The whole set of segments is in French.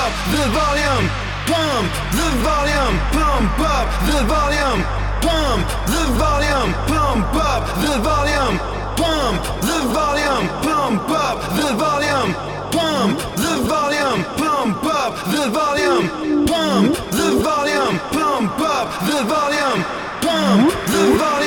up the volume, pump the volume, pump up the volume, pump the volume, pump up the volume, pump the volume, pump up the volume, pump the volume, pump up the volume, pump the volume, pump up the volume, pump the volume.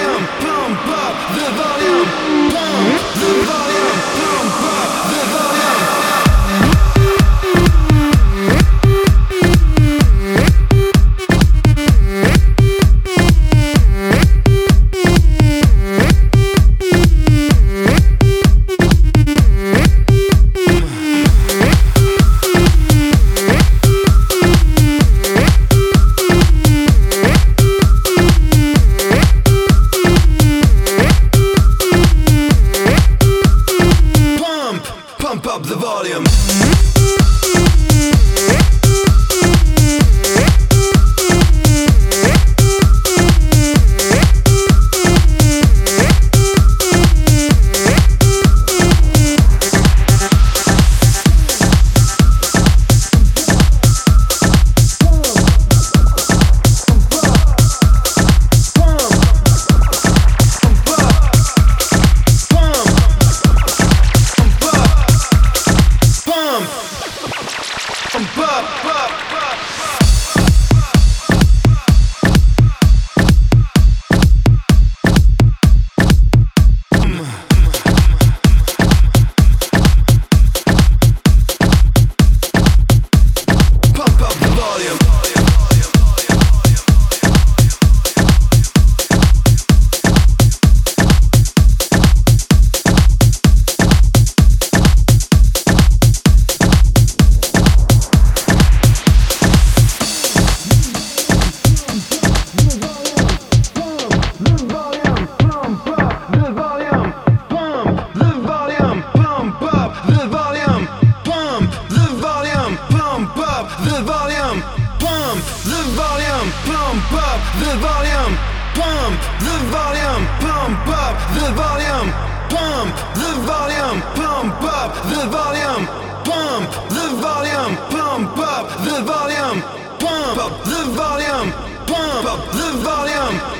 Up the volume. Up. pump up the volume, pump the volume, pump up the volume, pump the volume, pump up the volume, pump the volume, pump up the volume, pump up the volume, pump up the volume.